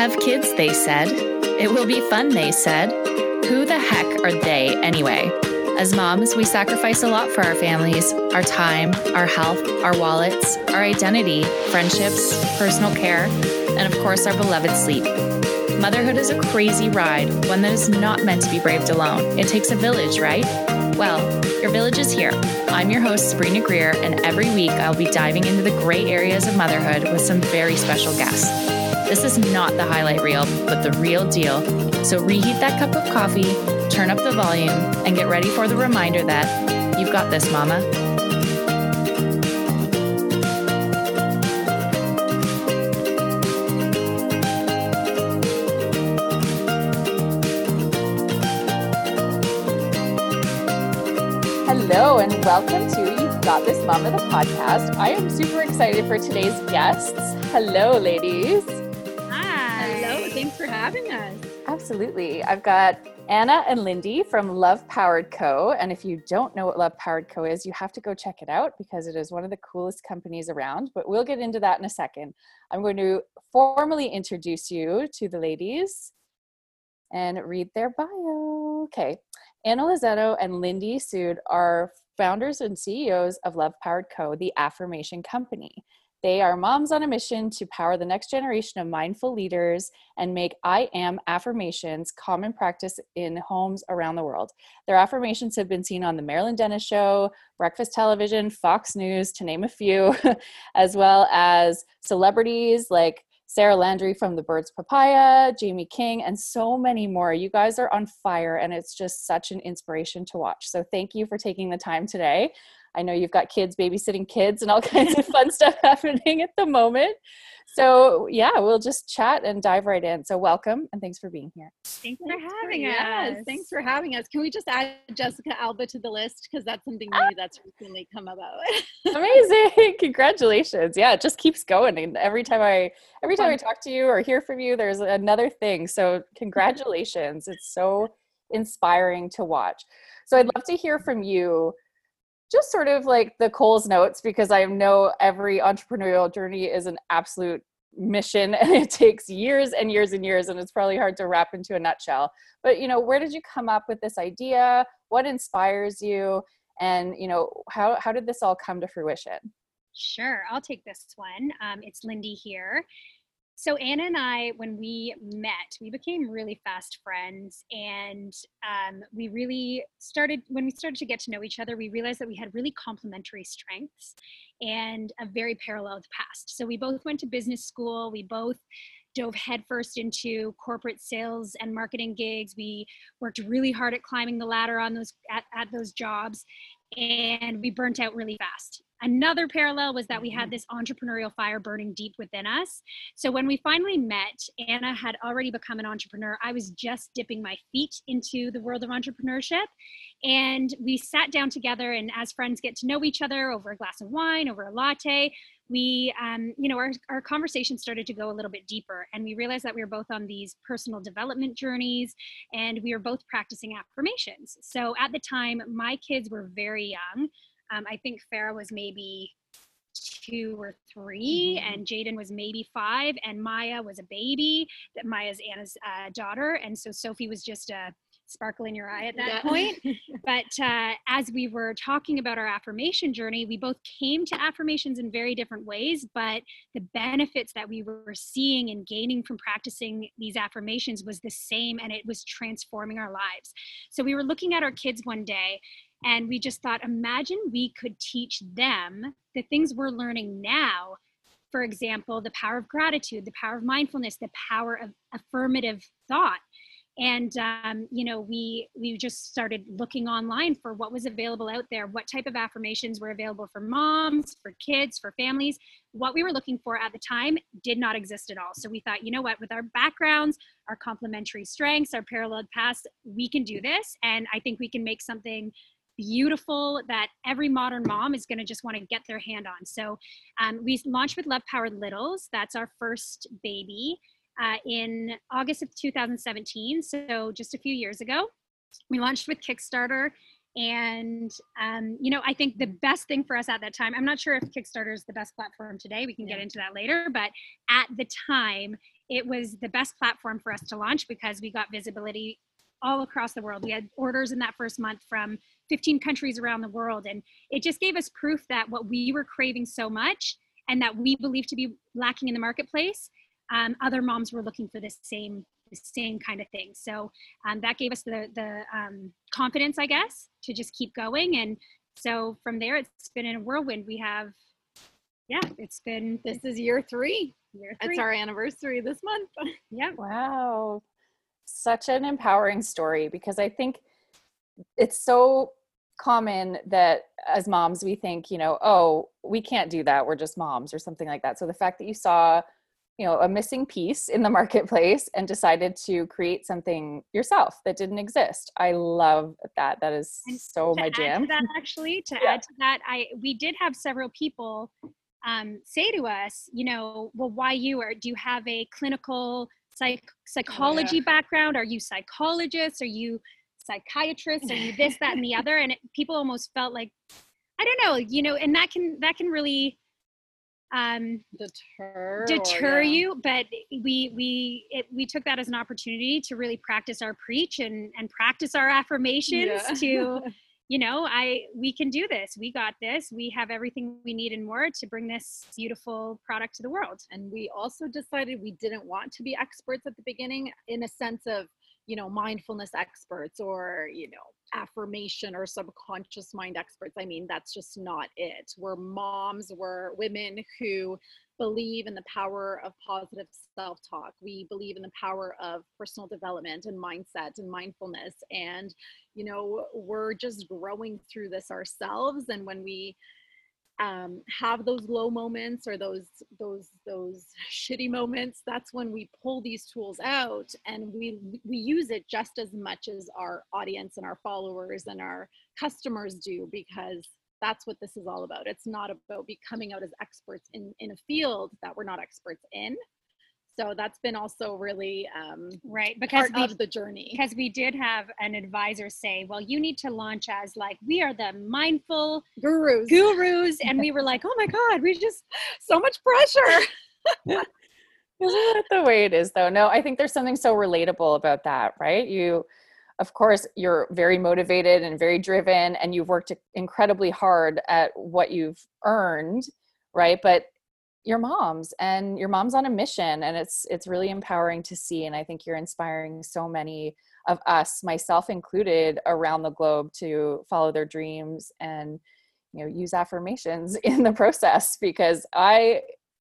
Have kids, they said. It will be fun, they said. Who the heck are they anyway? As moms, we sacrifice a lot for our families our time, our health, our wallets, our identity, friendships, personal care, and of course, our beloved sleep. Motherhood is a crazy ride, one that is not meant to be braved alone. It takes a village, right? Well, your village is here. I'm your host, Sabrina Greer, and every week I'll be diving into the gray areas of motherhood with some very special guests. This is not the highlight reel, but the real deal. So reheat that cup of coffee, turn up the volume, and get ready for the reminder that you've got this, mama. Hello, and welcome to You've Got This Mama, the podcast. I am super excited for today's guests. Hello, ladies. Absolutely. I've got Anna and Lindy from Love Powered Co. And if you don't know what Love Powered Co. is, you have to go check it out because it is one of the coolest companies around. But we'll get into that in a second. I'm going to formally introduce you to the ladies and read their bio. Okay. Anna Lozzetto and Lindy Sood are founders and CEOs of Love Powered Co., the affirmation company. They are moms on a mission to power the next generation of mindful leaders and make I am affirmations common practice in homes around the world. Their affirmations have been seen on The Marilyn Denis Show, Breakfast Television, Fox News, to name a few, as well as celebrities like Sarah Landry from The Birds Papaya, Jaime King, and so many more. You guys are on fire, and it's just such an inspiration to watch. So, thank you for taking the time today. I know you've got kids babysitting kids and all kinds of fun stuff happening at the moment. So, yeah, we'll just chat and dive right in. So, welcome and thanks for being here. Thanks for having us. Yes. Thanks for having us. Can we just add Jessica Alba to the list? Because that's something new that's ah. recently come about. Amazing. Congratulations. Yeah, it just keeps going. And every time I every time I talk to you or hear from you, there's another thing. So, congratulations. It's so inspiring to watch. So, I'd love to hear from you just sort of like the Coles notes because I know every entrepreneurial journey is an absolute mission and it takes years and years and years and it's probably hard to wrap into a nutshell. But you know, where did you come up with this idea? What inspires you? And you know, how how did this all come to fruition? Sure, I'll take this one. Um, it's Lindy here. So Anna and I, when we met, we became really fast friends, and um, we really started. When we started to get to know each other, we realized that we had really complementary strengths and a very paralleled past. So we both went to business school. We both dove headfirst into corporate sales and marketing gigs. We worked really hard at climbing the ladder on those at, at those jobs, and we burnt out really fast. Another parallel was that we had mm-hmm. this entrepreneurial fire burning deep within us. So when we finally met, Anna had already become an entrepreneur. I was just dipping my feet into the world of entrepreneurship. And we sat down together, and as friends get to know each other over a glass of wine, over a latte, we, um, you know, our, our conversation started to go a little bit deeper. And we realized that we were both on these personal development journeys and we were both practicing affirmations. So at the time, my kids were very young. Um, I think Farah was maybe two or 3 mm-hmm. and Jaden was maybe five, and Maya was a baby. That Maya's Anna's uh, daughter, and so Sophie was just a sparkle in your eye at that yeah. point. but uh, as we were talking about our affirmation journey, we both came to affirmations in very different ways, but the benefits that we were seeing and gaining from practicing these affirmations was the same, and it was transforming our lives. So we were looking at our kids one day and we just thought, imagine we could teach them the things we're learning now. For example, the power of gratitude, the power of mindfulness, the power of affirmative thought. And um, you know, we we just started looking online for what was available out there, what type of affirmations were available for moms, for kids, for families. What we were looking for at the time did not exist at all. So we thought, you know what, with our backgrounds, our complementary strengths, our paralleled paths, we can do this. And I think we can make something beautiful that every modern mom is going to just want to get their hand on. So um, we launched with Love Powered Littles. That's our first baby uh, in August of 2017. So just a few years ago. We launched with Kickstarter And, um, you know, I think the best thing for us at that time, I'm not sure if Kickstarter is the best platform today. We can yeah. get into that later. But at the time, it was the best platform for us to launch because we got visibility all across the world. We had orders in that first month from 15 countries around the world. And it just gave us proof that what we were craving so much and that we believe to be lacking in the marketplace, um, other moms were looking for the same the same kind of thing. So um, that gave us the the um, confidence, I guess, to just keep going. And so from there, it's been in a whirlwind. We have, yeah, it's been. This is year three. Year three. It's our anniversary this month. yeah. Wow, such an empowering story because I think it's so common that as moms we think you know oh we can't do that we're just moms or something like that. So the fact that you saw you know a missing piece in the marketplace and decided to create something yourself that didn't exist. I love that. That is and so my jam. that actually to yeah. add to that i we did have several people um, say to us you know well why you? Or do you have a clinical psych psychology oh, yeah. background? Are you psychologists are you psychiatrists are you this that and the other and it, people almost felt like i don't know you know and that can that can really um, deter deter or, yeah. you but we we it, we took that as an opportunity to really practice our preach and and practice our affirmations yeah. to you know i we can do this we got this we have everything we need and more to bring this beautiful product to the world and we also decided we didn't want to be experts at the beginning in a sense of you know mindfulness experts or you know affirmation or subconscious mind experts i mean that's just not it. We're moms we're women who believe in the power of positive self-talk. We believe in the power of personal development and mindset and mindfulness. And you know we're just growing through this ourselves. And when we um, have those low moments or those those those shitty moments that's when we pull these tools out and we we use it just as much as our audience and our followers and our customers do because that's what this is all about. It's not about becoming out as experts in in a field that we're not experts in so that's been also really um, right because part of the journey. because we did have an advisor say well you need to launch as like we are the mindful gurus. gurus and we were like oh my god we just so much pressure. Isn't that the way it is though? No i think there's something so relatable about that right? You of course you're very motivated and very driven and you've worked incredibly hard at what you've earned right? But your moms and your mom's on a mission and it's it's really empowering to see and i think you're inspiring so many of us myself included around the globe to follow their dreams and you know use affirmations in the process because i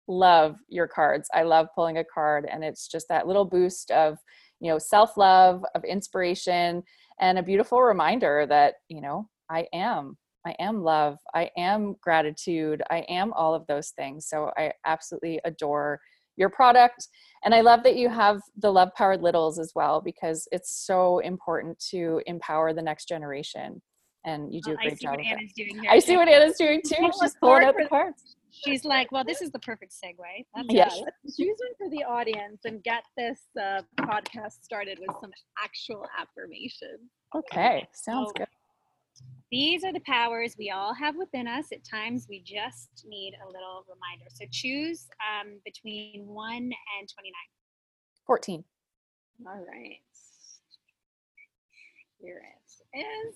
love your cards. I love pulling a card and it's just that little boost of you know self-love of inspiration and a beautiful reminder that you know i am I am love, I am gratitude, I am all of those things. So I absolutely adore your product. And I love that you have the love powered littles as well because it's so important to empower the next generation. And you do a great I see job. What Anna's doing here. I see what Anna's doing too. She's pulling out the cards. She's like, well, this is the perfect segue. That's yeah, let's choose one for the audience and get this uh, podcast started with some actual affirmation. Okay, sounds so, good. These are the powers we all have within us. At times, we just need a little reminder. So choose um, between 1 and 29. 14. All right. Here it is.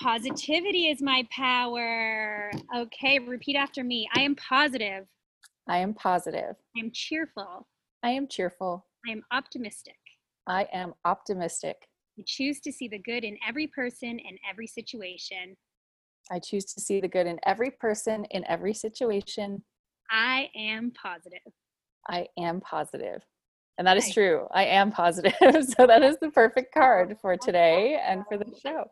Positivity is my power. Okay, repeat after me. I am positive. I am positive. I am cheerful. I am cheerful. I am optimistic. I am optimistic. I choose to see the good in every person and every situation. I choose to see the good in every person in every situation. I am positive. I am positive. And that is true. I am positive. so that is the perfect oh, card for oh, today and oh, for the show.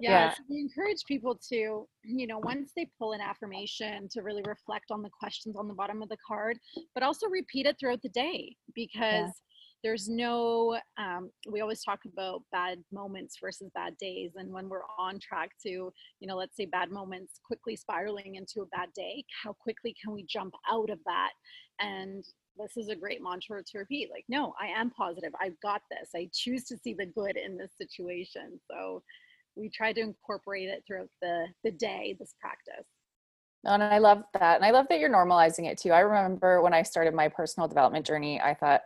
Yeah, yeah. So we encourage people to, you know, once they pull an affirmation to really reflect on the questions on the bottom of the card, but also repeat it throughout the day because yeah there's no um, we always talk about bad moments versus bad days and when we're on track to you know let's say bad moments quickly spiraling into a bad day how quickly can we jump out of that and this is a great mantra to repeat like no i am positive i've got this i choose to see the good in this situation so we try to incorporate it throughout the the day this practice and I love that. And I love that you're normalizing it too. I remember when I started my personal development journey, I thought,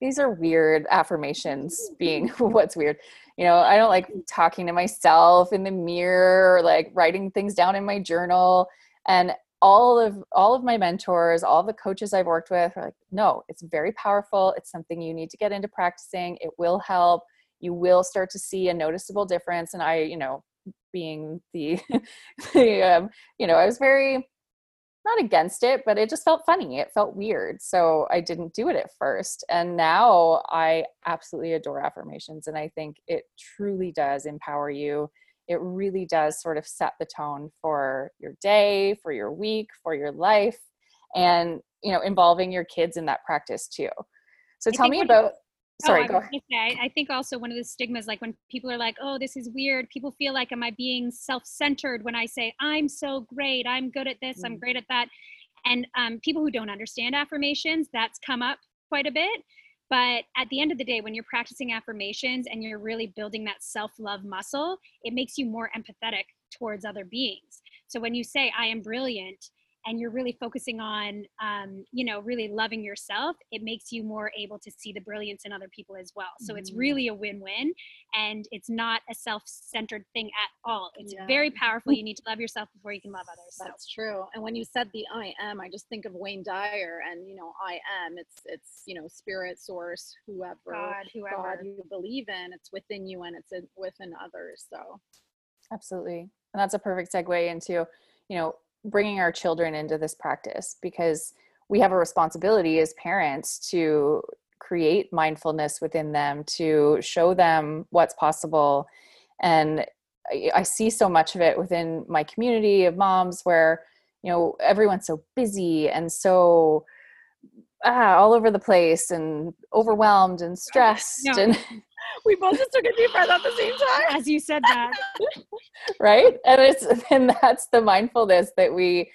these are weird affirmations being what's weird. You know, I don't like talking to myself in the mirror or like writing things down in my journal. And all of all of my mentors, all the coaches I've worked with are like, no, it's very powerful. It's something you need to get into practicing. It will help. You will start to see a noticeable difference. And I, you know, being the, the um, you know, I was very not against it, but it just felt funny. It felt weird. So I didn't do it at first. And now I absolutely adore affirmations. And I think it truly does empower you. It really does sort of set the tone for your day, for your week, for your life, and, you know, involving your kids in that practice too. So tell me about sorry oh, go ahead. Say, i think also one of the stigmas like when people are like oh this is weird people feel like am i being self-centered when i say i'm so great i'm good at this mm. i'm great at that and um, people who don't understand affirmations that's come up quite a bit but at the end of the day when you're practicing affirmations and you're really building that self-love muscle it makes you more empathetic towards other beings so when you say i am brilliant and you're really focusing on um, you know really loving yourself it makes you more able to see the brilliance in other people as well. So mm it's really a win-win and it's not a self-centered thing at all. It's yeah. very powerful. You need to love yourself before you can love others so. that's true and when you said the i am i just think of wayne dyer and you know i am it's it's you know spirit source whoever god whoever. god you believe in it's within you and it's in, within others so. Absolutely and that's a perfect segue into you know bringing our children into this practice because we have a responsibility as parents to create mindfulness within them to show them what's possible and I, see so much of it within my community of moms where you know everyone's so busy and so ah, all over the place and overwhelmed and stressed no. and we both just took a deep breath at the same time. As you said that. Right? And it's and that's the mindfulness that we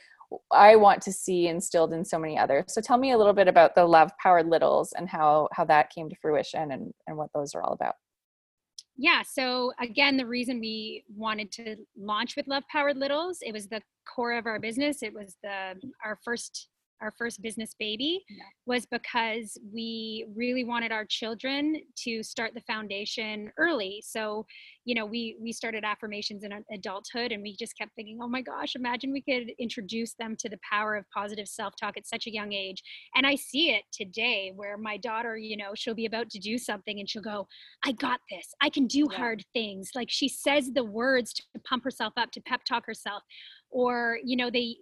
i want to see instilled in so many others. So tell me a little bit about the love powered littles and how how that came to fruition and and what those are all about. Yeah so again the reason we wanted to launch with love powered littles it was the core of our business. It was the our first our first business baby yeah. was because we really wanted our children to start the foundation early. So you know we we started affirmations in adulthood and we just kept thinking oh my gosh imagine we could introduce them to the power of positive self-talk at such a young age. And i see it today where my daughter you know she'll be about to do something and she'll go i got this. I can do yeah. hard things. Like she says the words to pump herself up to pep talk herself. Or you know they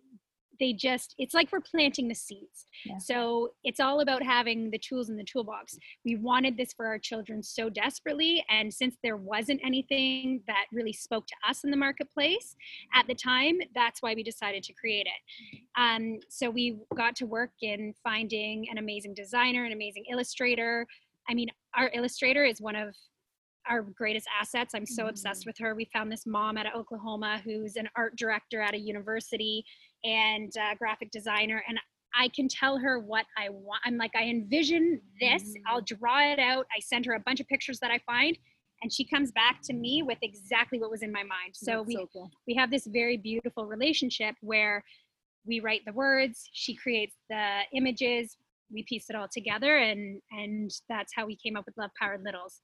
they just it's like we're planting the seeds yeah. so it's all about having the tools in the toolbox we wanted this for our children so desperately and since there wasn't anything that really spoke to us in the marketplace at the time that's why we decided to create it um, so we got to work in finding an amazing designer an amazing illustrator i mean our illustrator is one of our greatest assets. I'm so obsessed mm. with her. We found this mom out of Oklahoma who's an art director at a university and uh, graphic designer and I can tell her what I want. I'm like, I envision this. Mm-hmm. I'll draw it out. I send her a bunch of pictures that I find, and she comes back to me with exactly what was in my mind. So That's we so cool. we have this very beautiful relationship where we write the words, she creates the images, we piece it all together, and and that's how we came up with Love Powered Littles.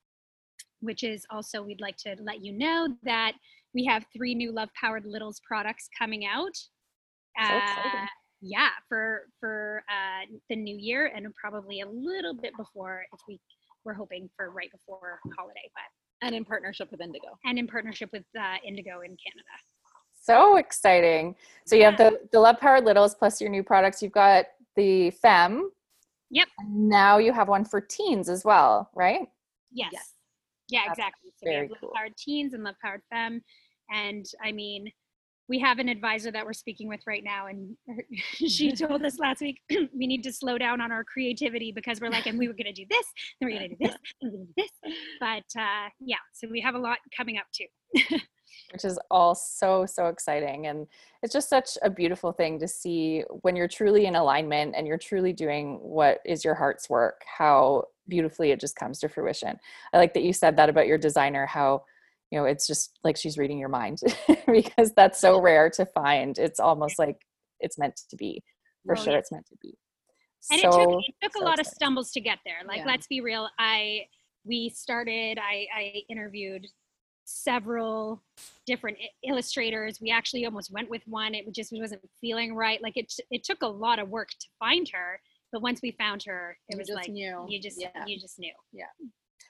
Which is also we'd like to let you know that we have three new Love Powered Littles products coming out uh, yeah, for for uh, the new year and probably a little bit before if we we're hoping for right before holiday, but and in partnership with Indigo and in partnership with uh, Indigo in Canada. So exciting! So you yeah. have the the Love Powered Littles plus your new products. You've got the Fem. Yep. now you have one for teens as well, right? Yes. yes. Yeah, That's exactly. So we have Love Powered Teens and Love Powered Fem, and I mean we have an advisor that we're speaking with right now and she told us last week we need to slow down on our creativity because we're like and we were going to do this then we're going to do this and we're going to do this. But uh, yeah so we have a lot coming up too. Which is all so so exciting and it's just such a beautiful thing to see when you're truly in alignment and you're truly doing what is your heart's work how beautifully it just comes to fruition. I like that you said that about your designer how you know it's just like she's reading your mind because that's so rare to find it's almost like it's meant to be for Oh, sure yeah. it's meant to be and so, it took, it took so a lot of stumbles to get there like Yeah. let's be real i we started i i interviewed several different illustrators we actually almost went with one it just wasn't feeling right like it it took a lot of work to find her but once we found her it You was like knew. you just Yeah. you just knew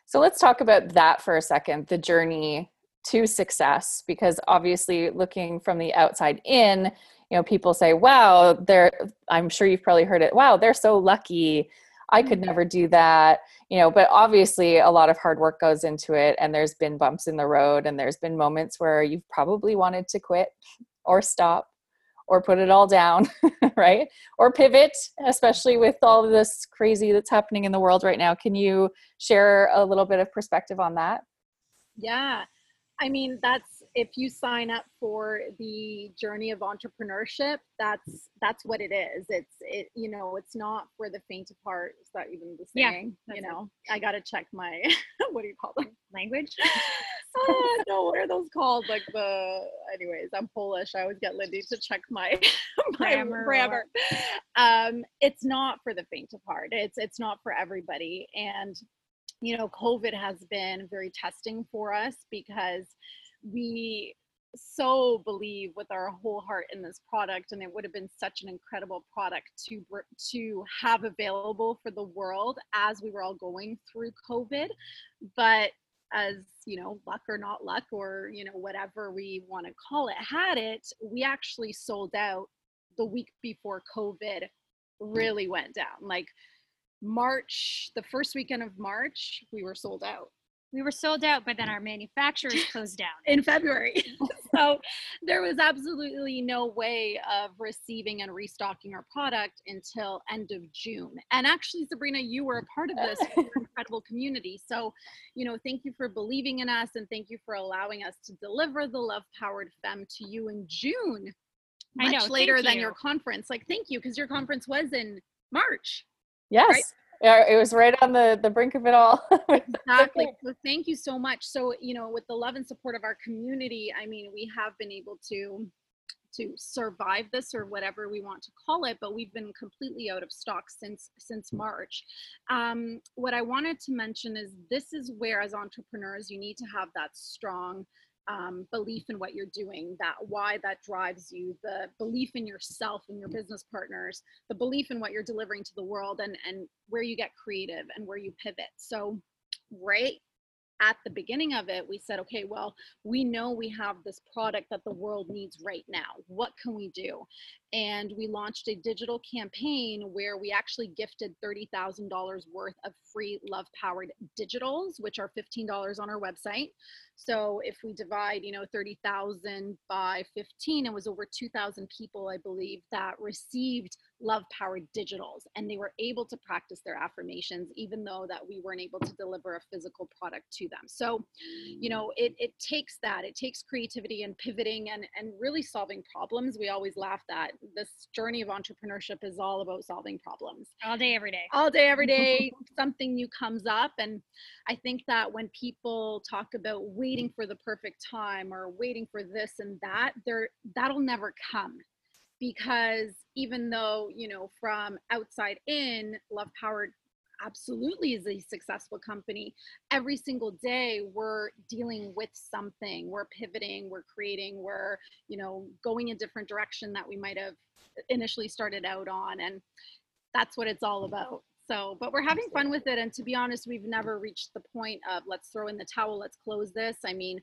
So let's talk about that for a second the journey to success, because obviously, looking from the outside in, you know, people say, wow, they're, I'm sure you've probably heard it, wow, they're so lucky. I could mm-hmm. never do that, you know, but obviously, a lot of hard work goes into it, and there's been bumps in the road, and there's been moments where you've probably wanted to quit or stop or put it all down, right? Or pivot, especially with all of this crazy that's happening in the world right now. Can you share a little bit of perspective on that? Yeah. I mean, that's if you sign up for the journey of entrepreneurship, that's that's what it is. It's it, you know, it's not for the faint of heart. Is that even the Yeah, saying? that's you it. know, I gotta check my what do you call them? language no, what are those called? Like the anyways, I'm Polish. I always get Lindy to check my my Grammar grammar. Um, it's not for the faint of heart. It's it's not for everybody. And you know, COVID has been very testing for us because we so believe with our whole heart in this product and it would have been such an incredible product to to have available for the world as we were all going through covid but as you know luck or not luck or you know whatever we want to call it had it we actually sold out the week before covid really went down. Like march the first weekend of march we were sold out we were sold out but then our manufacturers closed down in February. so there was absolutely no way of receiving and restocking our product until end of June. And actually, Sabrina, you were a part of this incredible community. So, you know, thank you for believing in us and thank you for allowing us to deliver the Love Powered Femme to you in June. I Much know, later than you. your conference. Like, thank you, because your conference was in March. Yes. Yeah, it was right on the, the brink of it all. Exactly. So thank you so much. So, you know, with the love and support of our community, I mean, we have been able to to survive this or whatever we want to call it but we've been completely out of stock since since march um, what i wanted to mention is this is where as entrepreneurs you need to have that strong um, belief in what you're doing that why that drives you the belief in yourself and your business partners the belief in what you're delivering to the world and and where you get creative and where you pivot. So right at the beginning of it we said okay well we know we have this product that the world needs right now. What can we do? And we launched a digital campaign where we actually gifted $30,000 worth of free love powered digitals which are $15 on our website so if we divide you know 30,000 by 15 it was over 2,000 people I believe that received love powered digitals and they were able to practice their affirmations even though that we weren't able to deliver a physical product to them. So you know it, it takes that. It takes creativity and pivoting and and really solving problems. We always laugh that this journey of entrepreneurship is all about solving problems. All day every day. All day every day something new comes up and i think that when people talk about waiting for the perfect time or waiting for this and that there that'll never come. Because even though you know from outside in love powered absolutely is a successful company every single day we're dealing with something. We're pivoting we're creating we're you know going a different direction that we might have initially started out on and that's what it's all about so but we're having fun with it and to be honest we've never reached the point of let's throw in the towel let's close this i mean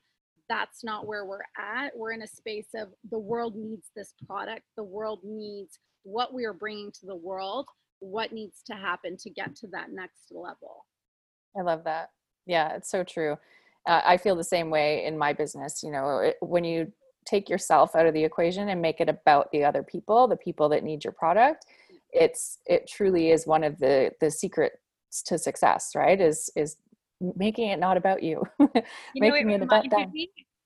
that's not where we're at we're in a space of the world needs this product the world needs what we are bringing to the world what needs to happen to get to that next level I love that. Yeah, it's so true. Uh, I feel the same way in my business. You know, it, when you take yourself out of the equation and make it about the other people, the people that need your product, it's it truly is one of the the secrets to success. Right? Is is making it not about you, you know, making it it about them.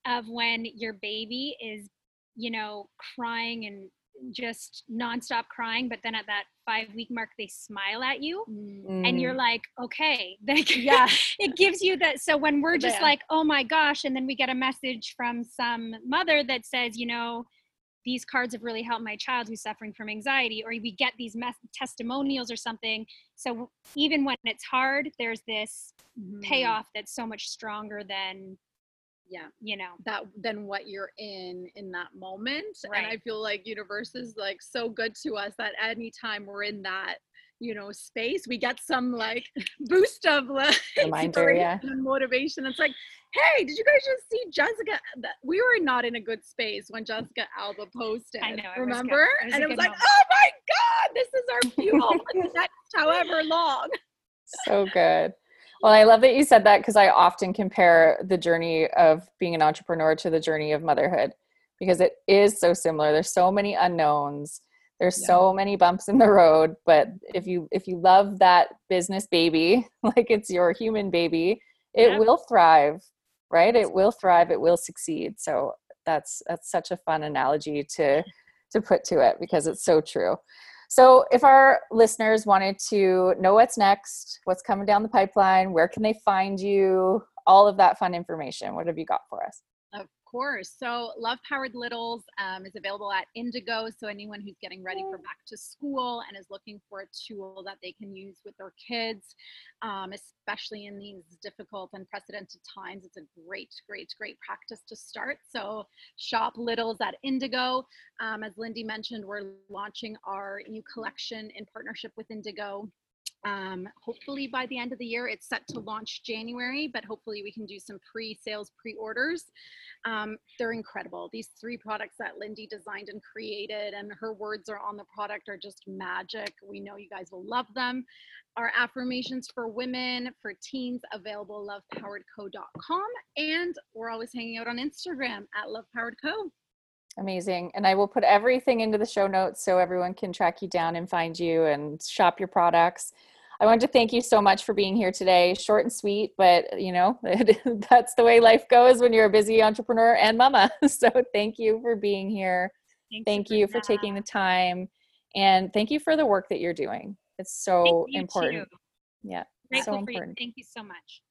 of when your baby is, you know, crying and just nonstop crying, but then at that five week mark, they smile at you. Mm. And you're Mm, like, okay, like, Yeah. it gives you that. So when we're just Yeah. like, oh my gosh, and then we get a message from some mother that says, you know, these cards have really helped my child who's suffering from anxiety, or we get these mes- testimonials or something. So even when it's hard, there's this Mhm. payoff that's so much stronger than, Yeah. you know, that than what you're in in that moment and i feel like universe is like so good to us that anytime we're in that you know space we get some like boost of like Reminder, yeah. inspiration and motivation it's like hey did you guys just see jessica that we were not in a good space when jessica alba posted I know, it was good. remember was and a it was like moment. oh my god this is our fuel for the next however long so good. Well, I love that you said that because I often compare the journey of being an entrepreneur to the journey of motherhood because it is so similar. There's so many unknowns. There's Yeah. so many bumps in the road, but if you if you love that business baby like it's your human baby, it Yep. will thrive, right? It will thrive, it will succeed. So that's that's such a fun analogy to to put to it because it's so true. So, if our listeners wanted to know what's next, what's coming down the pipeline, where can they find you, all of that fun information, what have you got for us? Of course. So, Love Powered Littles um, is available at Indigo. So, anyone who's getting ready for back to school and is looking for a tool that they can use with their kids, um, especially in these difficult, unprecedented times, it's a great, great, great practice to start. So, shop Littles at Indigo. Um, as Lindy mentioned, we're launching our new collection in partnership with Indigo. Um, hopefully by the end of the year, it's set to launch January, but hopefully we can do some pre-sales, pre-orders. Um, they're incredible. These three products that Lindy designed and created, and her words are on the product, are just magic. We know you guys will love them. Our affirmations for women, for teens, available lovepoweredco.com, and we're always hanging out on Instagram at lovepoweredco. Amazing. And I will put everything into the show notes so everyone can track you down and find you and shop your products. I want to thank you so much for being here today. Short and sweet, but you know, that's the way life goes when you're a busy entrepreneur and mama. So thank you for being here. thanks, Thank you for Sabrina. taking the time and thank you for the work that you're doing. It's so important. too. Yeah. Grateful so important. Thank you so much.